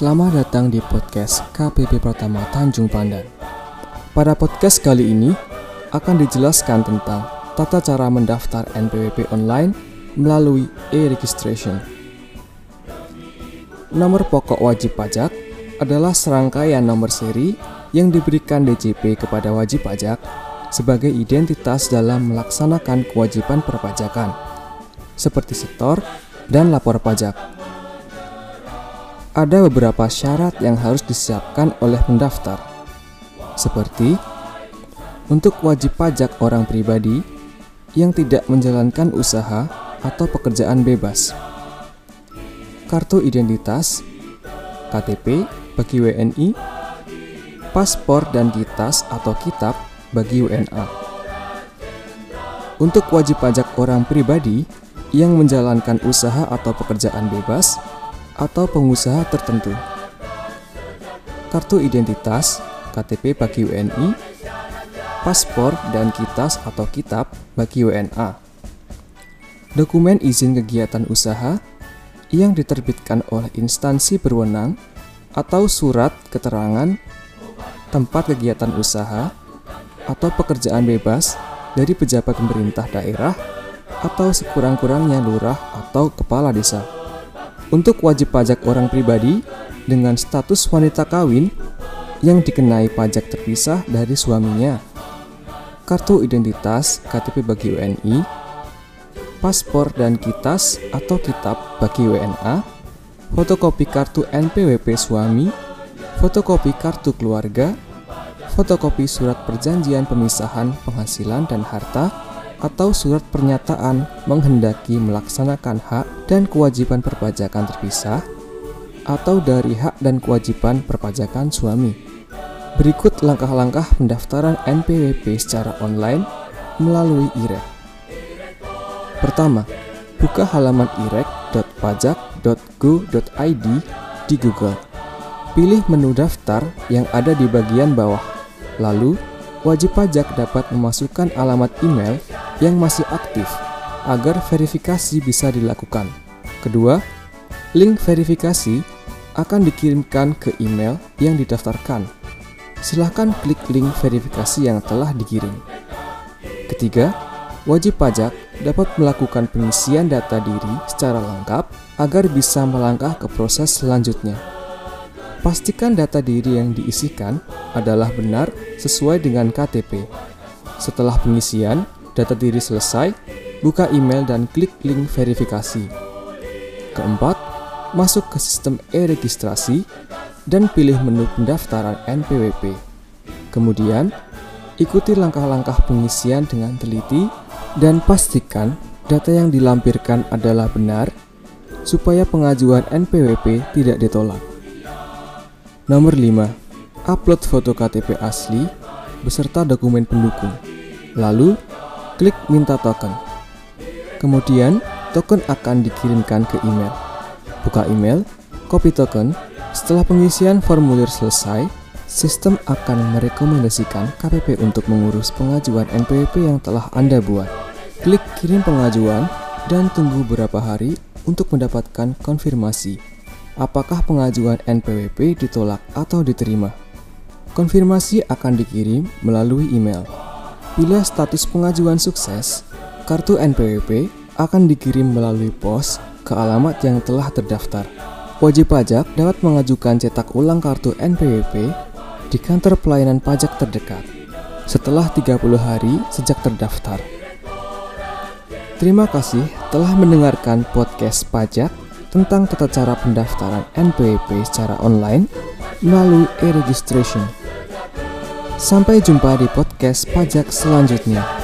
Selamat datang di podcast KPP Pratama Tanjung Pandan. Pada podcast kali ini akan dijelaskan tentang tata cara mendaftar NPWP online melalui e-registration. Nomor pokok wajib pajak adalah serangkaian nomor seri yang diberikan DJP kepada wajib pajak sebagai identitas dalam melaksanakan kewajiban perpajakan, seperti setor dan lapor pajak ada beberapa syarat yang harus disiapkan oleh pendaftar, seperti untuk wajib pajak orang pribadi yang tidak menjalankan usaha atau pekerjaan bebas, kartu identitas, KTP bagi WNI, paspor dan kitas atau kitab bagi WNA. Untuk wajib pajak orang pribadi yang menjalankan usaha atau pekerjaan bebas, atau pengusaha tertentu. Kartu identitas, KTP bagi WNI, paspor dan kitas atau kitab bagi WNA. Dokumen izin kegiatan usaha yang diterbitkan oleh instansi berwenang atau surat keterangan tempat kegiatan usaha atau pekerjaan bebas dari pejabat pemerintah daerah atau sekurang-kurangnya lurah atau kepala desa. Untuk wajib pajak orang pribadi dengan status wanita kawin yang dikenai pajak terpisah dari suaminya, kartu identitas KTP bagi WNI, paspor dan kitas atau kitab bagi WNA, fotokopi kartu NPWP suami, fotokopi kartu keluarga, fotokopi surat perjanjian pemisahan penghasilan dan harta, atau surat pernyataan menghendaki melaksanakan hak dan kewajiban perpajakan terpisah atau dari hak dan kewajiban perpajakan suami. Berikut langkah-langkah pendaftaran NPWP secara online melalui IREK. Pertama, buka halaman irek.pajak.go.id di Google. Pilih menu daftar yang ada di bagian bawah. Lalu, wajib pajak dapat memasukkan alamat email yang masih aktif agar verifikasi bisa dilakukan. Kedua, link verifikasi akan dikirimkan ke email yang didaftarkan. Silahkan klik link verifikasi yang telah dikirim. Ketiga, wajib pajak dapat melakukan pengisian data diri secara lengkap agar bisa melangkah ke proses selanjutnya. Pastikan data diri yang diisikan adalah benar sesuai dengan KTP. Setelah pengisian, data diri selesai, buka email dan klik link verifikasi. Keempat, masuk ke sistem e-registrasi dan pilih menu pendaftaran NPWP. Kemudian, ikuti langkah-langkah pengisian dengan teliti dan pastikan data yang dilampirkan adalah benar supaya pengajuan NPWP tidak ditolak. Nomor 5. Upload foto KTP asli beserta dokumen pendukung. Lalu, klik minta token. Kemudian, token akan dikirimkan ke email. Buka email, copy token. Setelah pengisian formulir selesai, sistem akan merekomendasikan KPP untuk mengurus pengajuan NPWP yang telah Anda buat. Klik kirim pengajuan dan tunggu beberapa hari untuk mendapatkan konfirmasi apakah pengajuan NPWP ditolak atau diterima. Konfirmasi akan dikirim melalui email. Bila status pengajuan sukses, kartu NPWP akan dikirim melalui pos ke alamat yang telah terdaftar. Wajib pajak dapat mengajukan cetak ulang kartu NPWP di kantor pelayanan pajak terdekat setelah 30 hari sejak terdaftar. Terima kasih telah mendengarkan podcast pajak tentang tata cara pendaftaran NPWP secara online melalui e-registration. Sampai jumpa di podcast pajak selanjutnya.